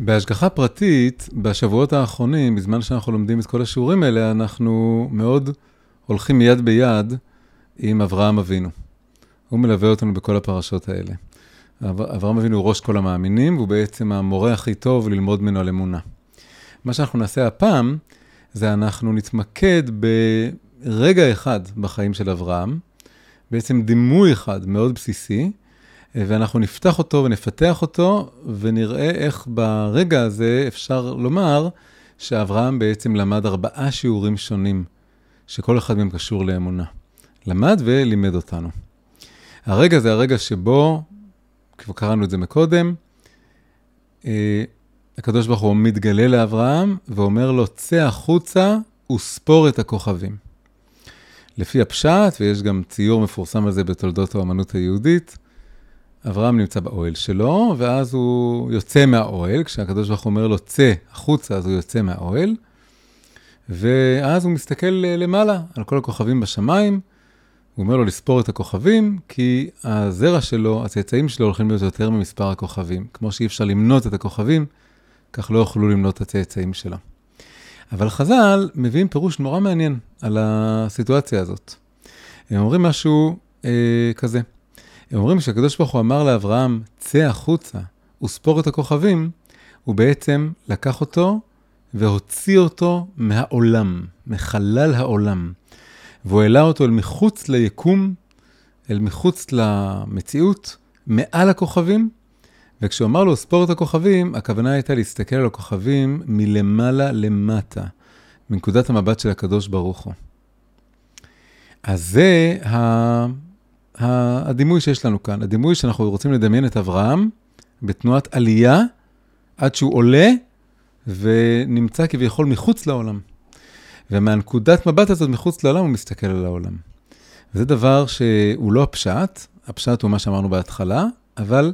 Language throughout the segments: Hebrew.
בהשגחה פרטית, בשבועות האחרונים, בזמן שאנחנו לומדים את כל השיעורים האלה, אנחנו מאוד הולכים יד ביד עם אברהם אבינו. הוא מלווה אותנו בכל הפרשות האלה. אברהם אבינו הוא ראש כל המאמינים, והוא בעצם המורה הכי טוב ללמוד ממנו על אמונה. מה שאנחנו נעשה הפעם, זה אנחנו נתמקד ברגע אחד בחיים של אברהם, בעצם דימוי אחד מאוד בסיסי, ואנחנו נפתח אותו ונפתח אותו, ונראה איך ברגע הזה אפשר לומר שאברהם בעצם למד ארבעה שיעורים שונים, שכל אחד מהם קשור לאמונה. למד ולימד אותנו. הרגע זה הרגע שבו, כבר קראנו את זה מקודם, אה, הקדוש ברוך הוא מתגלה לאברהם ואומר לו, צא החוצה וספור את הכוכבים. לפי הפשט, ויש גם ציור מפורסם על זה בתולדות האמנות היהודית, אברהם נמצא באוהל שלו, ואז הוא יוצא מהאוהל, כשהקדוש ברוך הוא אומר לו, צא החוצה, אז הוא יוצא מהאוהל, ואז הוא מסתכל למעלה על כל הכוכבים בשמיים, הוא אומר לו לספור את הכוכבים, כי הזרע שלו, הצאצאים שלו הולכים להיות יותר ממספר הכוכבים. כמו שאי אפשר למנות את הכוכבים, כך לא יוכלו למנות את הצאצאים שלו. אבל חז"ל מביאים פירוש נורא מעניין על הסיטואציה הזאת. הם אומרים משהו אה, כזה. הם אומרים שהקדוש ברוך הוא אמר לאברהם, צא החוצה וספור את הכוכבים, הוא בעצם לקח אותו והוציא אותו מהעולם, מחלל העולם. והוא העלה אותו אל מחוץ ליקום, אל מחוץ למציאות, מעל הכוכבים, וכשהוא אמר לו, ספור את הכוכבים, הכוונה הייתה להסתכל על הכוכבים מלמעלה למטה, מנקודת המבט של הקדוש ברוך הוא. אז זה ה... הדימוי שיש לנו כאן, הדימוי שאנחנו רוצים לדמיין את אברהם בתנועת עלייה, עד שהוא עולה ונמצא כביכול מחוץ לעולם. ומהנקודת מבט הזאת מחוץ לעולם הוא מסתכל על העולם. וזה דבר שהוא לא הפשט, הפשט הוא מה שאמרנו בהתחלה, אבל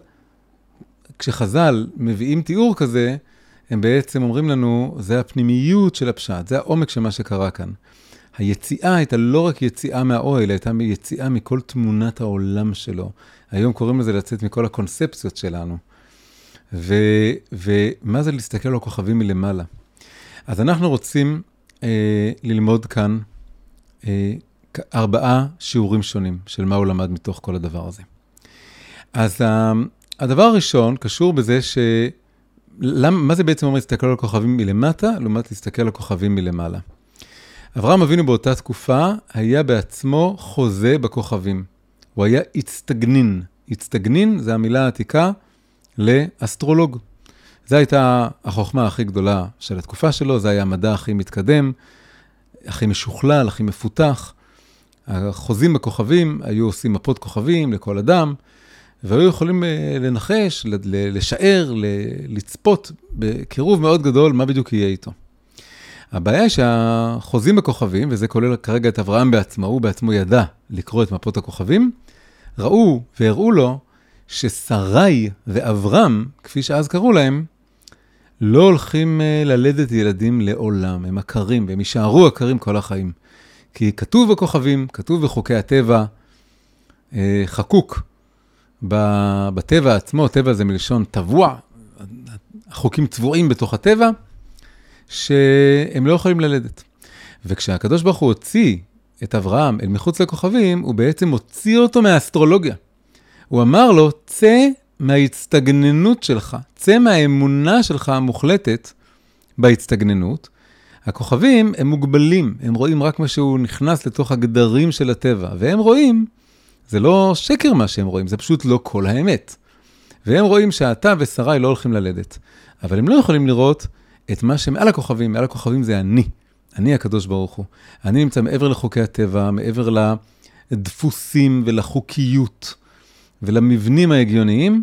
כשחז"ל מביאים תיאור כזה, הם בעצם אומרים לנו, זה הפנימיות של הפשט, זה העומק של מה שקרה כאן. היציאה הייתה לא רק יציאה מהאוהל, הייתה יציאה מכל תמונת העולם שלו. היום קוראים לזה לצאת מכל הקונספציות שלנו. ו, ומה זה להסתכל על הכוכבים מלמעלה? אז אנחנו רוצים אה, ללמוד כאן אה, ארבעה שיעורים שונים של מה הוא למד מתוך כל הדבר הזה. אז אה, הדבר הראשון קשור בזה ש... למ... מה זה בעצם אומר להסתכל על הכוכבים מלמטה, לעומת להסתכל על הכוכבים מלמעלה? אברהם אבינו באותה תקופה היה בעצמו חוזה בכוכבים. הוא היה הצטגנין. הצטגנין זה המילה העתיקה לאסטרולוג. זו הייתה החוכמה הכי גדולה של התקופה שלו, זה היה המדע הכי מתקדם, הכי משוכלל, הכי מפותח. החוזים בכוכבים היו עושים מפות כוכבים לכל אדם, והיו יכולים אה, לנחש, לשער, לצפות בקירוב מאוד גדול מה בדיוק יהיה איתו. הבעיה היא שהחוזים בכוכבים, וזה כולל כרגע את אברהם בעצמו, הוא בעצמו ידע לקרוא את מפות הכוכבים, ראו והראו לו ששרי ואברהם, כפי שאז קראו להם, לא הולכים אה, ללדת ילדים לעולם, הם עקרים, והם יישארו עקרים כל החיים. כי כתוב בכוכבים, כתוב בחוקי הטבע, אה, חקוק בטבע עצמו, טבע זה מלשון טבוע, החוקים צבועים בתוך הטבע, שהם לא יכולים ללדת. וכשהקדוש ברוך הוא הוציא את אברהם אל מחוץ לכוכבים, הוא בעצם הוציא אותו מהאסטרולוגיה. הוא אמר לו, צא מההצטגננות שלך, צא מהאמונה שלך המוחלטת בהצטגננות. הכוכבים הם מוגבלים, הם רואים רק מה שהוא נכנס לתוך הגדרים של הטבע, והם רואים, זה לא שקר מה שהם רואים, זה פשוט לא כל האמת. והם רואים שאתה ושרי לא הולכים ללדת, אבל הם לא יכולים לראות את מה שמעל הכוכבים, מעל הכוכבים זה אני, אני הקדוש ברוך הוא. אני נמצא מעבר לחוקי הטבע, מעבר לדפוסים ולחוקיות. ולמבנים ההגיוניים,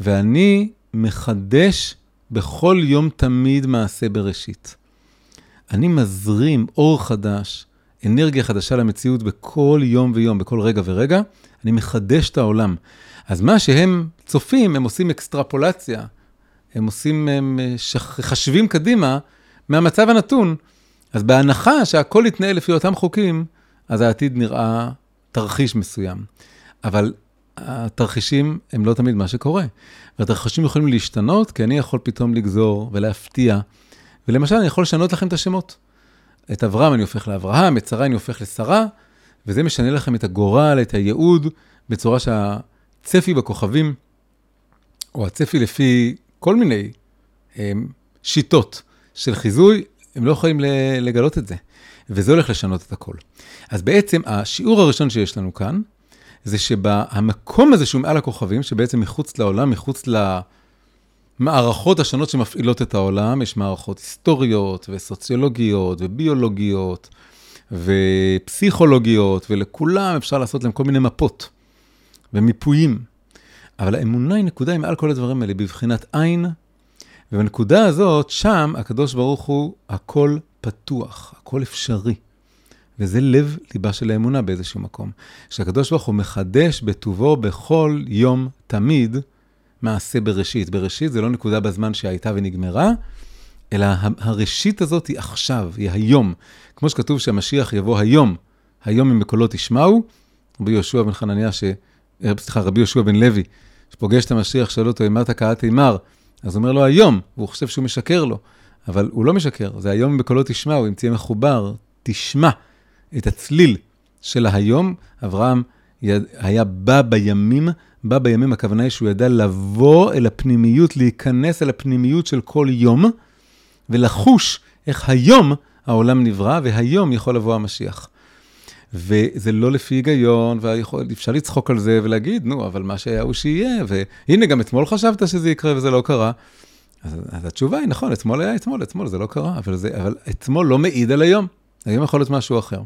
ואני מחדש בכל יום תמיד מעשה בראשית. אני מזרים אור חדש, אנרגיה חדשה למציאות בכל יום ויום, בכל רגע ורגע, אני מחדש את העולם. אז מה שהם צופים, הם עושים אקסטרפולציה, הם עושים, הם חשבים קדימה מהמצב הנתון. אז בהנחה שהכל יתנהל לפי אותם חוקים, אז העתיד נראה תרחיש מסוים. אבל התרחישים הם לא תמיד מה שקורה. והתרחישים יכולים להשתנות, כי אני יכול פתאום לגזור ולהפתיע. ולמשל, אני יכול לשנות לכם את השמות. את אברהם אני הופך לאברהם, את שרה אני הופך לשרה, וזה משנה לכם את הגורל, את הייעוד, בצורה שהצפי בכוכבים, או הצפי לפי כל מיני הם, שיטות של חיזוי, הם לא יכולים לגלות את זה. וזה הולך לשנות את הכל. אז בעצם השיעור הראשון שיש לנו כאן, זה שבמקום הזה שהוא מעל הכוכבים, שבעצם מחוץ לעולם, מחוץ למערכות השונות שמפעילות את העולם, יש מערכות היסטוריות וסוציולוגיות וביולוגיות ופסיכולוגיות, ולכולם אפשר לעשות להם כל מיני מפות ומיפויים. אבל האמונה היא נקודה מעל כל הדברים האלה, בבחינת עין, ובנקודה הזאת, שם הקדוש ברוך הוא, הכל פתוח, הכל אפשרי. וזה לב ליבה של האמונה באיזשהו מקום. שהקדוש ברוך הוא מחדש בטובו בכל יום, תמיד, מעשה בראשית. בראשית זה לא נקודה בזמן שהייתה ונגמרה, אלא הראשית הזאת היא עכשיו, היא היום. כמו שכתוב שהמשיח יבוא היום, היום אם בקולות תשמעו, רבי יהושע בן חנניה, ש... אה, סליחה, רבי יהושע בן לוי, שפוגש את המשיח, שואל אותו, אמרת קהת תימר, אז הוא אומר לו היום, והוא חושב שהוא משקר לו. אבל הוא לא משקר, זה היום בקולו תשמעו, אם תהיה מחובר, תשמע את הצליל של היום. אברהם היה בא בימים, בא בימים, הכוונה היא שהוא ידע לבוא אל הפנימיות, להיכנס אל הפנימיות של כל יום, ולחוש איך היום העולם נברא, והיום יכול לבוא המשיח. וזה לא לפי היגיון, ואפשר לצחוק על זה ולהגיד, נו, אבל מה שהיה הוא שיהיה, והנה, גם אתמול חשבת שזה יקרה וזה לא קרה. אז, אז התשובה היא, נכון, אתמול היה אתמול, אתמול זה לא קרה, אבל, זה, אבל אתמול לא מעיד על היום. היום יכול להיות משהו אחר.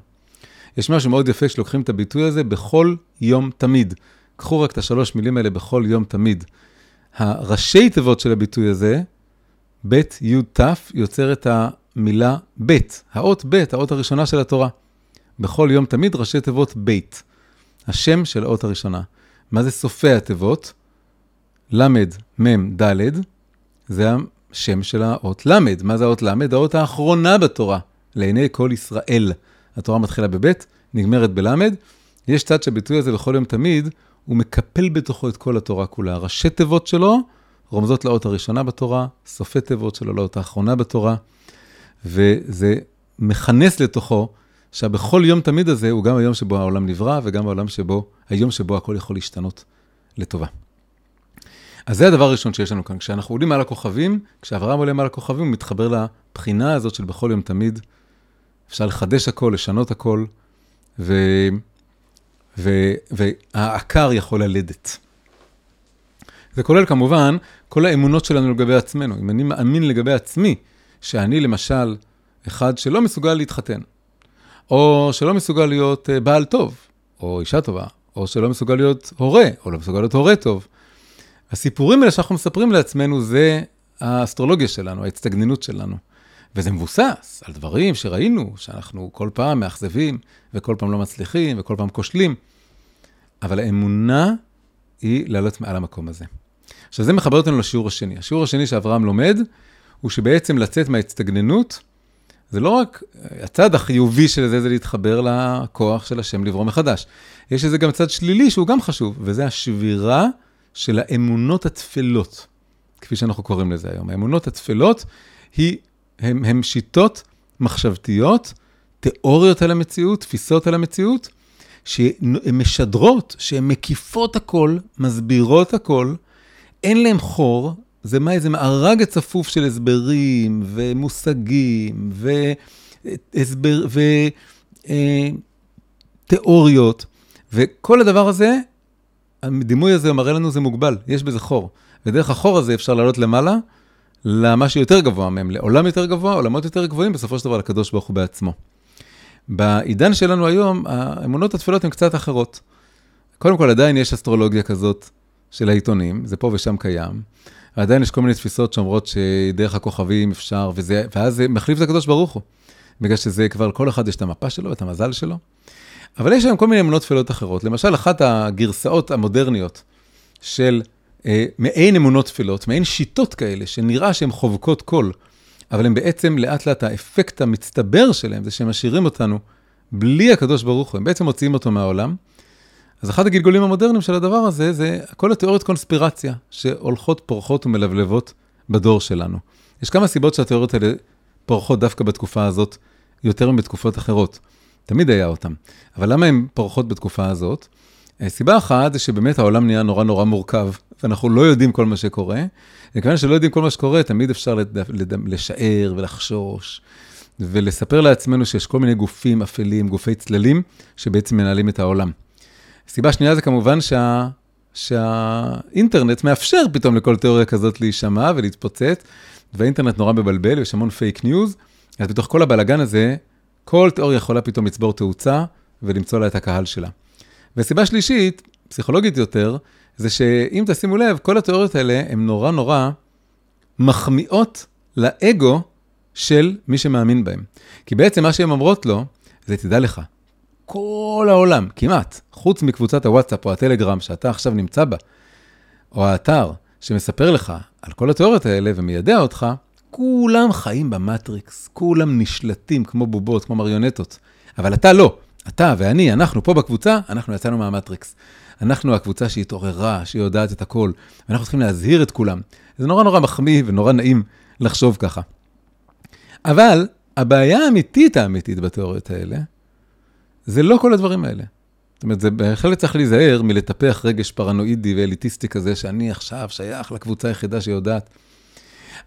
יש משהו מאוד יפה כשלוקחים את הביטוי הזה בכל יום תמיד. קחו רק את השלוש מילים האלה בכל יום תמיד. הראשי תיבות של הביטוי הזה, ב', י', ת', יוצר את המילה ב', האות ב', האות הראשונה של התורה. בכל יום תמיד ראשי תיבות בית, השם של האות הראשונה. מה זה סופי התיבות? ל', מ', ד', זה השם של האות ל'. מה זה האות ל'? האות האחרונה בתורה, לעיני כל ישראל. התורה מתחילה בבית, נגמרת בלמד. יש צד שהביטוי הזה בכל יום תמיד, הוא מקפל בתוכו את כל התורה כולה. ראשי תיבות שלו רומזות לאות הראשונה בתורה, סופי תיבות שלו לאות האחרונה בתורה, וזה מכנס לתוכו שבכל יום תמיד הזה הוא גם היום שבו העולם נברא, וגם העולם שבו, היום שבו הכל יכול להשתנות לטובה. אז זה הדבר הראשון שיש לנו כאן. כשאנחנו עולים על הכוכבים, כשאברהם עולה מעל הכוכבים, הוא מתחבר לבחינה הזאת של בכל יום תמיד. אפשר לחדש הכל, לשנות הכל, ו... ו... והעקר יכול ללדת. זה כולל כמובן כל האמונות שלנו לגבי עצמנו. אם אני מאמין לגבי עצמי, שאני למשל אחד שלא מסוגל להתחתן, או שלא מסוגל להיות אה, בעל טוב, או אישה טובה, או שלא מסוגל להיות הורה, או לא מסוגל להיות הורה טוב. הסיפורים האלה שאנחנו מספרים לעצמנו זה האסטרולוגיה שלנו, ההצטגננות שלנו. וזה מבוסס על דברים שראינו, שאנחנו כל פעם מאכזבים, וכל פעם לא מצליחים, וכל פעם כושלים. אבל האמונה היא לעלות מעל המקום הזה. עכשיו, זה מחבר אותנו לשיעור השני. השיעור השני שאברהם לומד, הוא שבעצם לצאת מההצטגננות, זה לא רק, הצד החיובי של זה, זה להתחבר לכוח של השם לברוא מחדש. יש איזה גם צד שלילי שהוא גם חשוב, וזה השבירה של האמונות התפלות, כפי שאנחנו קוראים לזה היום. האמונות התפלות היא, הם, הם שיטות מחשבתיות, תיאוריות על המציאות, תפיסות על המציאות, שהן משדרות, שהן מקיפות הכל, מסבירות הכל, אין להן חור, זה מה, איזה מארג הצפוף של הסברים ומושגים ותיאוריות, וכל הדבר הזה, הדימוי הזה מראה לנו זה מוגבל, יש בזה חור. ודרך החור הזה אפשר לעלות למעלה למה שיותר גבוה מהם, לעולם יותר גבוה, עולמות יותר גבוהים, בסופו של דבר לקדוש ברוך הוא בעצמו. בעידן שלנו היום, האמונות התפילות הן קצת אחרות. קודם כל, עדיין יש אסטרולוגיה כזאת של העיתונים, זה פה ושם קיים. עדיין יש כל מיני תפיסות שאומרות שדרך הכוכבים אפשר, וזה, ואז זה מחליף את הקדוש ברוך הוא. בגלל שזה כבר, כל אחד יש את המפה שלו, את המזל שלו. אבל יש היום כל מיני אמונות תפילות אחרות. למשל, אחת הגרסאות המודרניות של אה, מעין אמונות תפילות, מעין שיטות כאלה, שנראה שהן חובקות קול, אבל הן בעצם לאט לאט האפקט המצטבר שלהם, זה שהם משאירים אותנו בלי הקדוש ברוך הוא, הם בעצם מוציאים אותו מהעולם. אז אחד הגלגולים המודרניים של הדבר הזה, זה כל התיאוריות קונספירציה, שהולכות, פורחות ומלבלבות בדור שלנו. יש כמה סיבות שהתיאוריות האלה פורחות דווקא בתקופה הזאת, יותר מבתקופות אחרות. תמיד היה אותן. אבל למה הן פורחות בתקופה הזאת? אה, סיבה אחת זה שבאמת העולם נהיה נורא נורא מורכב, ואנחנו לא יודעים כל מה שקורה. וכיוון שלא יודעים כל מה שקורה, תמיד אפשר לד... לד... לשער ולחשוש, ולספר לעצמנו שיש כל מיני גופים אפלים, גופי צללים, שבעצם מנהלים את העולם. סיבה שנייה זה כמובן שה... שהאינטרנט מאפשר פתאום לכל תיאוריה כזאת להישמע ולהתפוצץ, והאינטרנט נורא מבלבל, יש המון fake news, אז בתוך כל הבלגן הזה, כל תיאוריה יכולה פתאום לצבור תאוצה ולמצוא לה את הקהל שלה. וסיבה שלישית, פסיכולוגית יותר, זה שאם תשימו לב, כל התיאוריות האלה הן נורא נורא מחמיאות לאגו של מי שמאמין בהם. כי בעצם מה שהן אומרות לו, זה תדע לך, כל העולם, כמעט, חוץ מקבוצת הוואטסאפ או הטלגרם שאתה עכשיו נמצא בה, או האתר שמספר לך על כל התיאוריות האלה ומיידע אותך, כולם חיים במטריקס, כולם נשלטים כמו בובות, כמו מריונטות. אבל אתה לא. אתה ואני, אנחנו פה בקבוצה, אנחנו יצאנו מהמטריקס. אנחנו הקבוצה שהתעוררה, שהיא יודעת את הכל, ואנחנו צריכים להזהיר את כולם. זה נורא נורא מחמיא ונורא נעים לחשוב ככה. אבל הבעיה האמיתית האמיתית בתיאוריות האלה, זה לא כל הדברים האלה. זאת אומרת, זה בהחלט צריך להיזהר מלטפח רגש פרנואידי ואליטיסטי כזה, שאני עכשיו שייך לקבוצה היחידה שיודעת.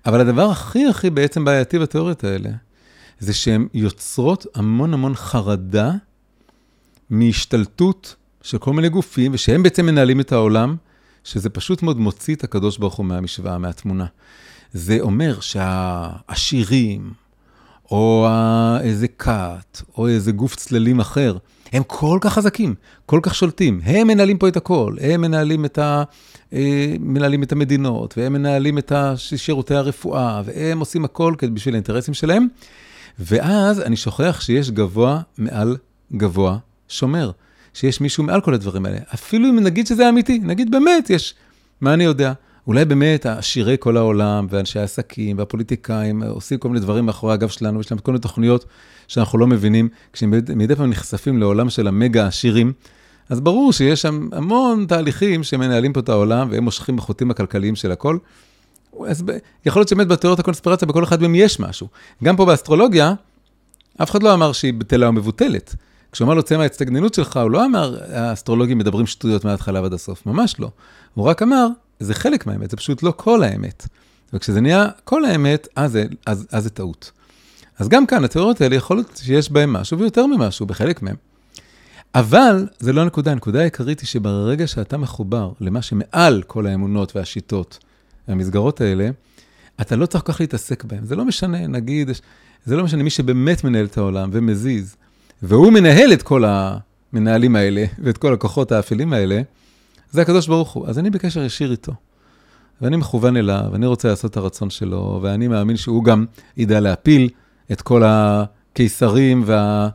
אבל הדבר הכי הכי בעצם בעייתי בתיאוריות האלה, זה שהן יוצרות המון המון חרדה מהשתלטות של כל מיני גופים, ושהם בעצם מנהלים את העולם, שזה פשוט מאוד מוציא את הקדוש ברוך הוא מהמשוואה, מהתמונה. זה אומר שהעשירים, או איזה כת, או איזה גוף צללים אחר, הם כל כך חזקים, כל כך שולטים. הם מנהלים פה את הכל, הם מנהלים את, ה, אה, מנהלים את המדינות, והם מנהלים את שירותי הרפואה, והם עושים הכל בשביל האינטרסים שלהם. ואז אני שוכח שיש גבוה מעל גבוה שומר, שיש מישהו מעל כל הדברים האלה. אפילו אם נגיד שזה אמיתי, נגיד באמת יש, מה אני יודע? אולי באמת עשירי כל העולם, ואנשי העסקים, והפוליטיקאים עושים כל מיני דברים מאחורי הגב שלנו, יש להם כל מיני תוכניות שאנחנו לא מבינים. כשמדי פעם נחשפים לעולם של המגה עשירים, אז ברור שיש שם המון תהליכים שמנהלים פה את העולם, והם מושכים בחוטים הכלכליים של הכל. אז ב... יכול להיות שבאמת בתיאוריות הקונספירציה, בכל אחד מהם יש משהו. גם פה באסטרולוגיה, אף אחד לא אמר שהיא בטלה או מבוטלת. כשהוא אמר לו, צא מההצטגננות שלך, הוא לא אמר, האסטרולוגים מדברים שטויות מההתחלה ועד הסוף, ממש לא. הוא רק אמר, זה חלק מהאמת, זה פשוט לא כל האמת. וכשזה נהיה כל האמת, אז אז, אז זה טעות. אז גם כאן, התיאוריות האלה יכול להיות שיש בהן משהו ויותר ממשהו בחלק מהן. אבל זה לא הנקודה, הנקודה העיקרית היא שברגע שאתה מחובר למה שמעל כל האמונות והשיטות והמסגרות האלה, אתה לא צריך כל כך להתעסק בהן. זה לא משנה, נגיד, זה לא משנה מי שבאמת מנהל את העולם ומזיז, והוא מנהל את כל המנהלים האלה ואת כל הכוחות האפלים האלה, זה הקדוש ברוך הוא. אז אני בקשר ישיר איתו. ואני מכוון אליו, ואני רוצה לעשות את הרצון שלו, ואני מאמין שהוא גם ידע להפיל את כל הקיסרים וה,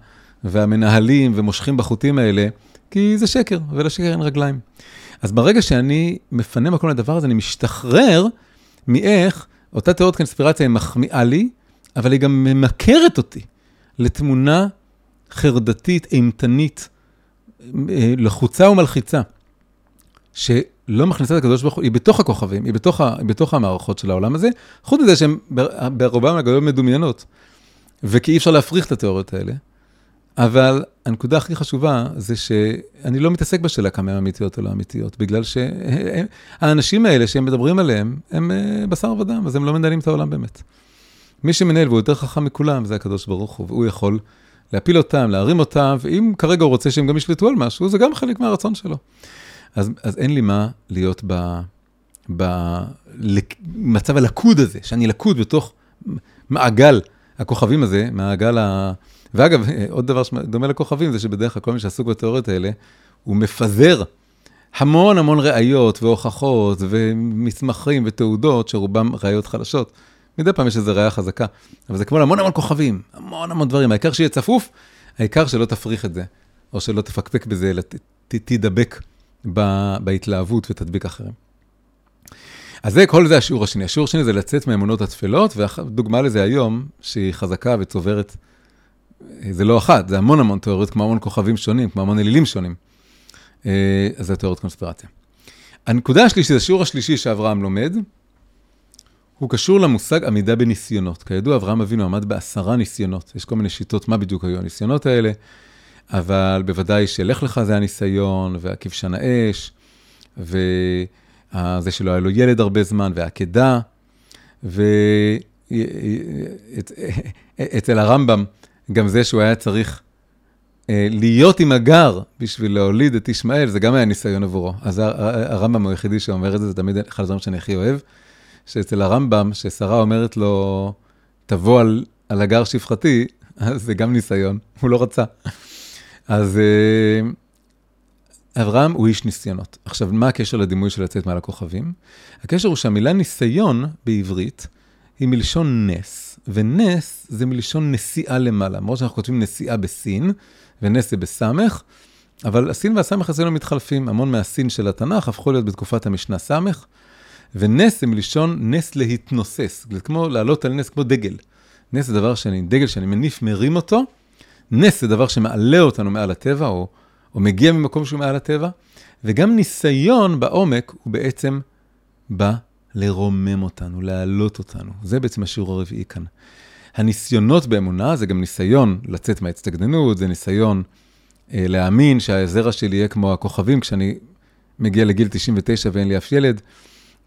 והמנהלים ומושכים בחוטים האלה, כי זה שקר, ולשקר אין רגליים. אז ברגע שאני מפנה מקום לדבר הזה, אני משתחרר מאיך אותה תיאוריית קונספירציה היא מחמיאה לי, אבל היא גם ממכרת אותי לתמונה חרדתית, אימתנית, אה, לחוצה ומלחיצה, שלא מכניסה את הקדוש ברוך הוא, היא בתוך הכוכבים, היא בתוך, ה, היא בתוך המערכות של העולם הזה, חוץ מזה שהן ברובם הגדול מדומיינות, וכי אי אפשר להפריך את התיאוריות האלה. אבל הנקודה הכי חשובה זה שאני לא מתעסק בשאלה כמה הן אמיתיות או לא אמיתיות, בגלל שהאנשים האלה שהם מדברים עליהם, הם אה, בשר ודם, אז הם לא מנהלים את העולם באמת. מי שמנהל והוא יותר חכם מכולם זה הקדוש ברוך הוא, והוא יכול להפיל אותם, להרים אותם, ואם כרגע הוא רוצה שהם גם ישלטו על משהו, זה גם חלק מהרצון שלו. אז, אז אין לי מה להיות במצב הלכוד הזה, שאני לכוד בתוך מעגל הכוכבים הזה, מעגל ה... ואגב, עוד דבר שדומה לכוכבים זה שבדרך כלל כל מי שעסוק בתיאוריות האלה, הוא מפזר המון המון ראיות והוכחות ומסמכים ותעודות, שרובם ראיות חלשות. מדי פעם יש איזו ראייה חזקה, אבל זה כמו המון המון כוכבים, המון המון דברים. העיקר שיהיה צפוף, העיקר שלא תפריך את זה, או שלא תפקפק בזה, אלא ת, תדבק בהתלהבות ותדביק אחרים. אז זה, כל זה השיעור השני. השיעור השני זה לצאת מהאמונות התפלות, ודוגמה לזה היום, שהיא חזקה וצוברת, זה לא אחת, זה המון המון תיאוריות, כמו המון כוכבים שונים, כמו המון אלילים שונים. אה, אז זה תיאוריות קונספירציה. הנקודה השלישית, השיעור השלישי שאברהם לומד, הוא קשור למושג עמידה בניסיונות. כידוע, אברהם אבינו עמד בעשרה ניסיונות. יש כל מיני שיטות מה בדיוק היו הניסיונות האלה, אבל בוודאי שלך לך זה הניסיון, והכבשן האש, וזה שלא היה לו ילד הרבה זמן, והעקדה, ואצל הרמב"ם, גם זה שהוא היה צריך אה, להיות עם הגר בשביל להוליד את ישמעאל, זה גם היה ניסיון עבורו. אז הרמב"ם הוא היחידי שאומר את זה, זה תמיד אחד הדברים שאני הכי אוהב. שאצל הרמב"ם, ששרה אומרת לו, תבוא על, על הגר שפחתי, אז זה גם ניסיון, הוא לא רצה. אז אה, אברהם הוא איש ניסיונות. עכשיו, מה הקשר לדימוי של לצאת מעל הכוכבים? הקשר הוא שהמילה ניסיון בעברית היא מלשון נס, ונס זה מלשון נסיעה למעלה. למרות שאנחנו כותבים נסיעה בסין, ונס זה בסמך, אבל הסין והסמך אצלנו מתחלפים. המון מהסין של התנ"ך הפכו להיות בתקופת המשנה סמך, ונס זה מלשון נס להתנוסס, זה כמו לעלות על נס, כמו דגל. נס זה דבר שאני, דגל שאני מניף, מרים אותו, נס זה דבר שמעלה אותנו מעל הטבע, או, או מגיע ממקום שהוא מעל הטבע, וגם ניסיון בעומק הוא בעצם בא לרומם אותנו, להעלות אותנו. זה בעצם השיעור הרביעי כאן. הניסיונות באמונה זה גם ניסיון לצאת מההצטגננות, זה ניסיון אה, להאמין שהזרע שלי יהיה כמו הכוכבים כשאני מגיע לגיל 99 ואין לי אף ילד.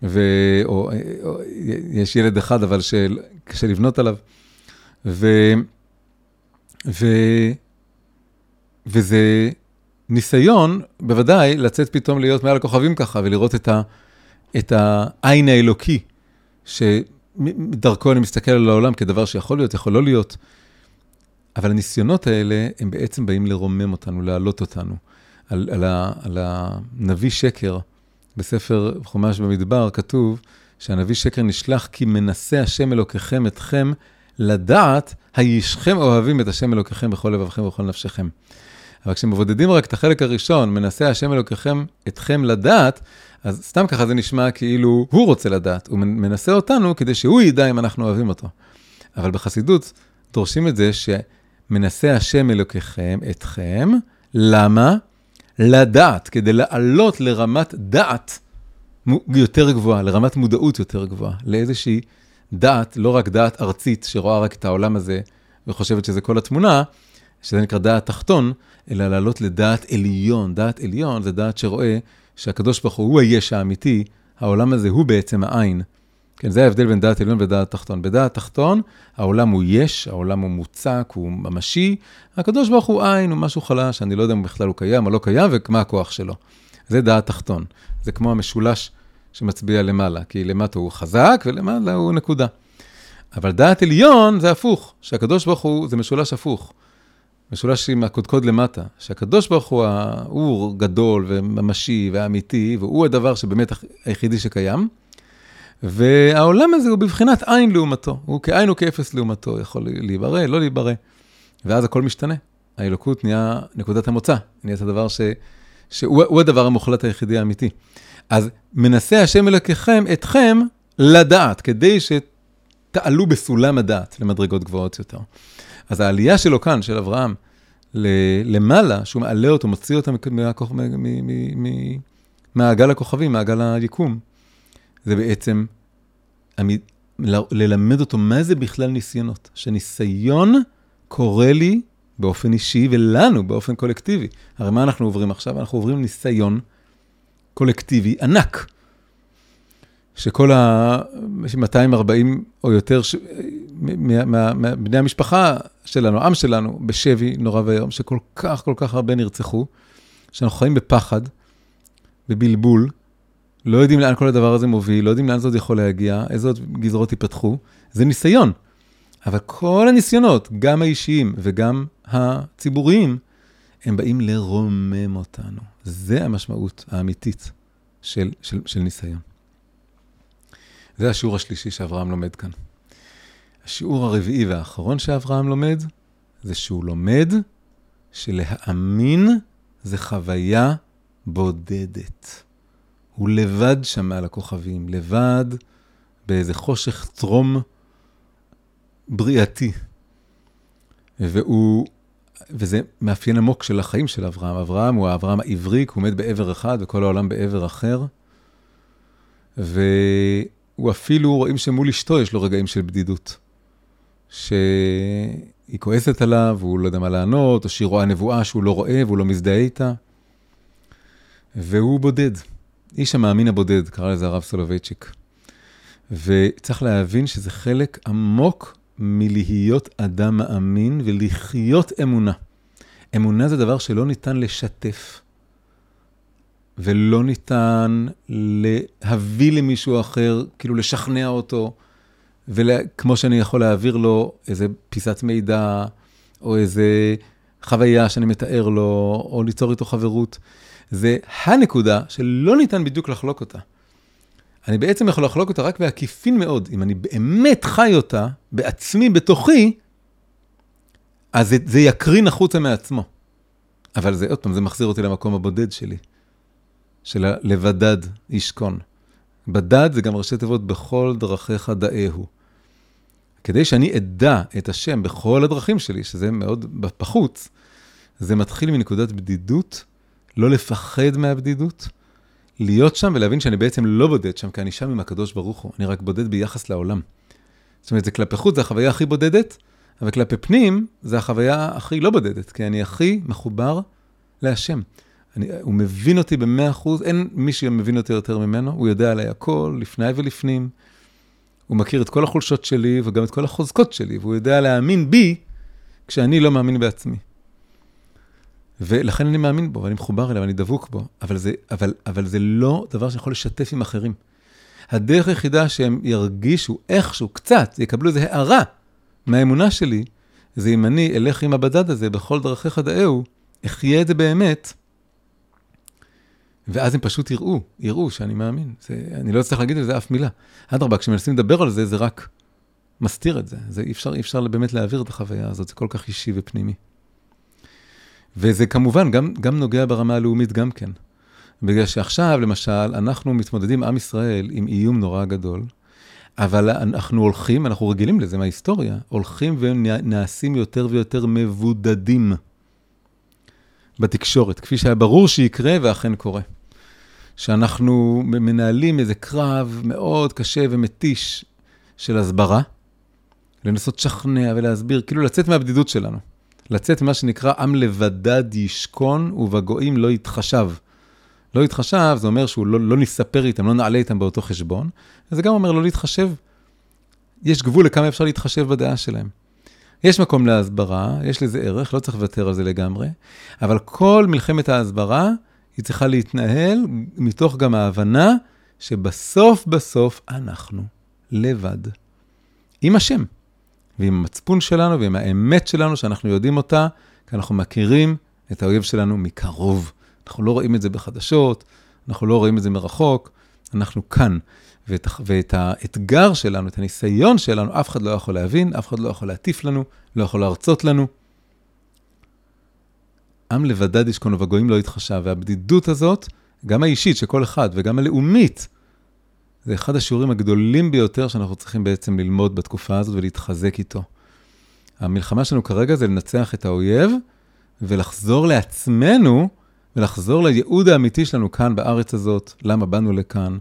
ו... או, או יש ילד אחד, אבל שקשה לבנות עליו. ו... ו... וזה ניסיון, בוודאי, לצאת פתאום להיות מעל הכוכבים ככה, ולראות את, ה... את העין האלוקי, שדרכו אני מסתכל על העולם כדבר שיכול להיות, יכול לא להיות. אבל הניסיונות האלה, הם בעצם באים לרומם אותנו, להעלות אותנו. על, על, ה... על הנביא שקר, בספר חומש במדבר כתוב שהנביא שקר נשלח כי מנסה השם אלוקיכם אתכם לדעת הישכם אוהבים את השם אלוקיכם בכל לבבכם ובכל נפשכם. אבל כשמבודדים רק את החלק הראשון, מנסה השם אלוקיכם אתכם לדעת, אז סתם ככה זה נשמע כאילו הוא רוצה לדעת, הוא מנסה אותנו כדי שהוא ידע אם אנחנו אוהבים אותו. אבל בחסידות דורשים את זה שמנסה השם אלוקיכם אתכם, למה? לדעת, כדי לעלות לרמת דעת יותר גבוהה, לרמת מודעות יותר גבוהה, לאיזושהי דעת, לא רק דעת ארצית שרואה רק את העולם הזה וחושבת שזה כל התמונה, שזה נקרא דעת תחתון, אלא לעלות לדעת עליון. דעת עליון זה דעת שרואה שהקדוש ברוך הוא היש האמיתי, העולם הזה הוא בעצם העין. כן, זה ההבדל בין דעת עליון ודעת תחתון. בדעת תחתון, העולם הוא יש, העולם הוא מוצק, הוא ממשי, הקדוש ברוך הוא עין, הוא משהו חלש, אני לא יודע אם בכלל הוא קיים או לא קיים, ומה הכוח שלו. זה דעת תחתון. זה כמו המשולש שמצביע למעלה, כי למטה הוא חזק ולמעלה הוא נקודה. אבל דעת עליון זה הפוך, שהקדוש ברוך הוא, זה משולש הפוך. משולש עם הקודקוד למטה, שהקדוש ברוך הוא, הוא גדול וממשי ואמיתי, והוא הדבר שבאמת היחידי שקיים. והעולם הזה הוא בבחינת עין לעומתו, הוא כעין וכאפס לעומתו, יכול להיברא, לא להיברא. ואז הכל משתנה. האלוקות נהיה נקודת המוצא, נהיה את הדבר ש... שהוא הדבר המוחלט היחידי האמיתי. אז מנסה השם אלוקיכם אתכם לדעת, כדי שתעלו בסולם הדעת למדרגות גבוהות יותר. אז העלייה שלו כאן, של אברהם, למעלה, שהוא מעלה אותו, מוציא אותו מעגל הכוכבים, מעגל היקום, זה בעצם ללמד אותו מה זה בכלל ניסיונות. שניסיון קורה לי באופן אישי ולנו באופן קולקטיבי. הרי מה אנחנו עוברים עכשיו? אנחנו עוברים ניסיון קולקטיבי ענק. שכל ה-240 או יותר ש... מבני המשפחה שלנו, עם שלנו, בשבי נורא ואיום, שכל כך כל כך הרבה נרצחו, שאנחנו חיים בפחד, בבלבול, לא יודעים לאן כל הדבר הזה מוביל, לא יודעים לאן זה עוד יכול להגיע, איזה עוד גזרות ייפתחו. זה ניסיון. אבל כל הניסיונות, גם האישיים וגם הציבוריים, הם באים לרומם אותנו. זה המשמעות האמיתית של, של, של ניסיון. זה השיעור השלישי שאברהם לומד כאן. השיעור הרביעי והאחרון שאברהם לומד, זה שהוא לומד שלהאמין זה חוויה בודדת. הוא לבד שם מעל הכוכבים, לבד באיזה חושך טרום בריאתי. והוא וזה מאפיין עמוק של החיים של אברהם. אברהם הוא האברהם העברי, כי הוא מת בעבר אחד וכל העולם בעבר אחר. והוא אפילו, רואים שמול אשתו יש לו רגעים של בדידות. שהיא כועסת עליו, והוא לא יודע מה לענות, או שהיא רואה נבואה שהוא לא רואה והוא לא מזדהה איתה. והוא בודד. איש המאמין הבודד, קרא לזה הרב סולובייצ'יק. וצריך להבין שזה חלק עמוק מלהיות אדם מאמין ולחיות אמונה. אמונה זה דבר שלא ניתן לשתף, ולא ניתן להביא למישהו אחר, כאילו לשכנע אותו, וכמו שאני יכול להעביר לו איזה פיסת מידע, או איזה חוויה שאני מתאר לו, או ליצור איתו חברות. זה הנקודה שלא ניתן בדיוק לחלוק אותה. אני בעצם יכול לחלוק אותה רק בעקיפין מאוד. אם אני באמת חי אותה בעצמי, בתוכי, אז זה, זה יקרין החוצה מעצמו. אבל זה, עוד פעם, זה מחזיר אותי למקום הבודד שלי, של הלבדד ישכון. בדד זה גם ראשי תיבות בכל דרכיך דאהו. כדי שאני אדע את השם בכל הדרכים שלי, שזה מאוד בחוץ, זה מתחיל מנקודת בדידות, לא לפחד מהבדידות, להיות שם ולהבין שאני בעצם לא בודד שם, כי אני שם עם הקדוש ברוך הוא, אני רק בודד ביחס לעולם. זאת אומרת, זה כלפי חוץ, זה החוויה הכי בודדת, אבל כלפי פנים, זה החוויה הכי לא בודדת, כי אני הכי מחובר להשם. אני, הוא מבין אותי במאה אחוז, אין מי שמבין אותי יותר ממנו, הוא יודע עליי הכל, לפני ולפנים. הוא מכיר את כל החולשות שלי וגם את כל החוזקות שלי, והוא יודע להאמין בי כשאני לא מאמין בעצמי. ולכן אני מאמין בו, ואני מחובר אליו, אני דבוק בו, אבל זה, אבל, אבל זה לא דבר שאני יכול לשתף עם אחרים. הדרך היחידה שהם ירגישו איכשהו, קצת, יקבלו איזו הערה מהאמונה שלי, זה אם אני אלך עם הבדד הזה בכל דרכיך דאהו, אחיה את זה באמת, ואז הם פשוט יראו, יראו שאני מאמין. זה, אני לא אצטרך להגיד על זה אף מילה. אדרבה, כשמנסים לדבר על זה, זה רק מסתיר את זה. זה אי אפשר, אי אפשר באמת להעביר את החוויה הזאת, זה כל כך אישי ופנימי. וזה כמובן גם, גם נוגע ברמה הלאומית גם כן. בגלל שעכשיו, למשל, אנחנו מתמודדים, עם ישראל, עם איום נורא גדול, אבל אנחנו הולכים, אנחנו רגילים לזה מההיסטוריה, הולכים ונעשים יותר ויותר מבודדים בתקשורת, כפי שהיה ברור שיקרה ואכן קורה. שאנחנו מנהלים איזה קרב מאוד קשה ומתיש של הסברה, לנסות לשכנע ולהסביר, כאילו לצאת מהבדידות שלנו. לצאת ממה שנקרא עם לבדד ישכון ובגויים לא יתחשב. לא יתחשב, זה אומר שהוא לא, לא נספר איתם, לא נעלה איתם באותו חשבון. וזה גם אומר לא להתחשב. יש גבול לכמה אפשר להתחשב בדעה שלהם. יש מקום להסברה, יש לזה ערך, לא צריך לוותר על זה לגמרי, אבל כל מלחמת ההסברה, היא צריכה להתנהל מתוך גם ההבנה שבסוף בסוף אנחנו לבד. עם השם. ועם המצפון שלנו ועם האמת שלנו, שאנחנו יודעים אותה, כי אנחנו מכירים את האויב שלנו מקרוב. אנחנו לא רואים את זה בחדשות, אנחנו לא רואים את זה מרחוק, אנחנו כאן. ואת, ואת האתגר שלנו, את הניסיון שלנו, אף אחד לא יכול להבין, אף אחד לא יכול להטיף לנו, לא יכול להרצות לנו. עם לבדד ישכון ובגויים לא יתחשב, והבדידות הזאת, גם האישית של כל אחד וגם הלאומית, זה אחד השיעורים הגדולים ביותר שאנחנו צריכים בעצם ללמוד בתקופה הזאת ולהתחזק איתו. המלחמה שלנו כרגע זה לנצח את האויב ולחזור לעצמנו ולחזור לייעוד האמיתי שלנו כאן בארץ הזאת, למה באנו לכאן,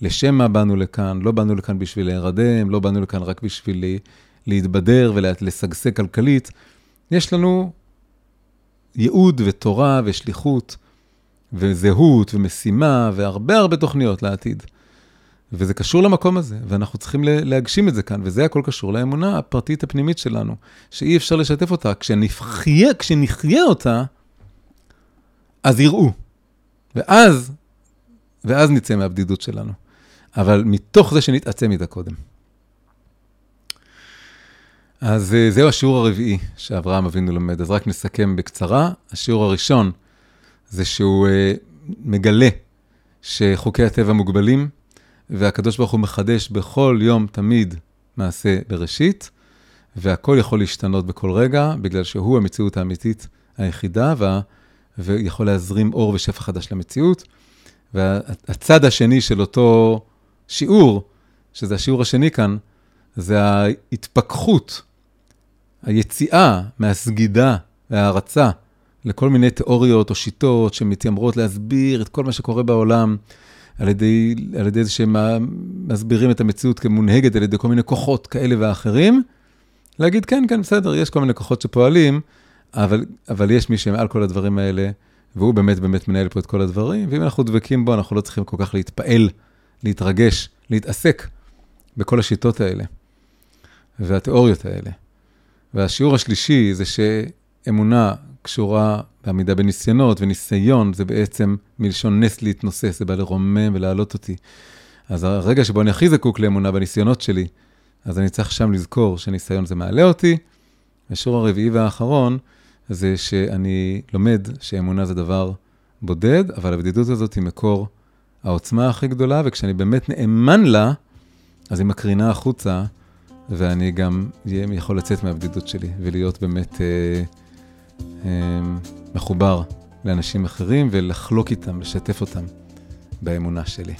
לשם מה באנו לכאן, לא באנו לכאן בשביל להירדם, לא באנו לכאן רק בשביל להתבדר ולשגשג כלכלית. יש לנו ייעוד ותורה ושליחות וזהות ומשימה והרבה הרבה תוכניות לעתיד. וזה קשור למקום הזה, ואנחנו צריכים להגשים את זה כאן, וזה הכל קשור לאמונה הפרטית הפנימית שלנו, שאי אפשר לשתף אותה. כשנחיה, כשנחיה אותה, אז יראו. ואז, ואז נצא מהבדידות שלנו. אבל מתוך זה שנתעצם איתה קודם. אז אה, זהו השיעור הרביעי שאברהם אבינו לומד. אז רק נסכם בקצרה. השיעור הראשון זה שהוא אה, מגלה שחוקי הטבע מוגבלים, והקדוש ברוך הוא מחדש בכל יום תמיד מעשה בראשית, והכל יכול להשתנות בכל רגע, בגלל שהוא המציאות האמיתית היחידה, וה... ויכול להזרים אור ושפע חדש למציאות. והצד השני של אותו שיעור, שזה השיעור השני כאן, זה ההתפכחות, היציאה מהסגידה והערצה לכל מיני תיאוריות או שיטות שמתיימרות להסביר את כל מה שקורה בעולם, על ידי, על ידי זה שהם מסבירים את המציאות כמונהגת על ידי כל מיני כוחות כאלה ואחרים, להגיד, כן, כן, בסדר, יש כל מיני כוחות שפועלים, אבל, אבל יש מי שמעל כל הדברים האלה, והוא באמת באמת מנהל פה את כל הדברים, ואם אנחנו דבקים בו, אנחנו לא צריכים כל כך להתפעל, להתרגש, להתעסק בכל השיטות האלה, והתיאוריות האלה. והשיעור השלישי זה שאמונה קשורה בעמידה בניסיונות, וניסיון זה בעצם מלשון נס להתנוסס, זה בא לרומם ולהעלות אותי. אז הרגע שבו אני הכי זקוק לאמונה בניסיונות שלי, אז אני צריך שם לזכור שניסיון זה מעלה אותי. השיעור הרביעי והאחרון, זה שאני לומד שאמונה זה דבר בודד, אבל הבדידות הזאת היא מקור העוצמה הכי גדולה, וכשאני באמת נאמן לה, אז היא מקרינה החוצה, ואני גם יכול לצאת מהבדידות שלי, ולהיות באמת אה, מחובר לאנשים אחרים, ולחלוק איתם, לשתף אותם באמונה שלי.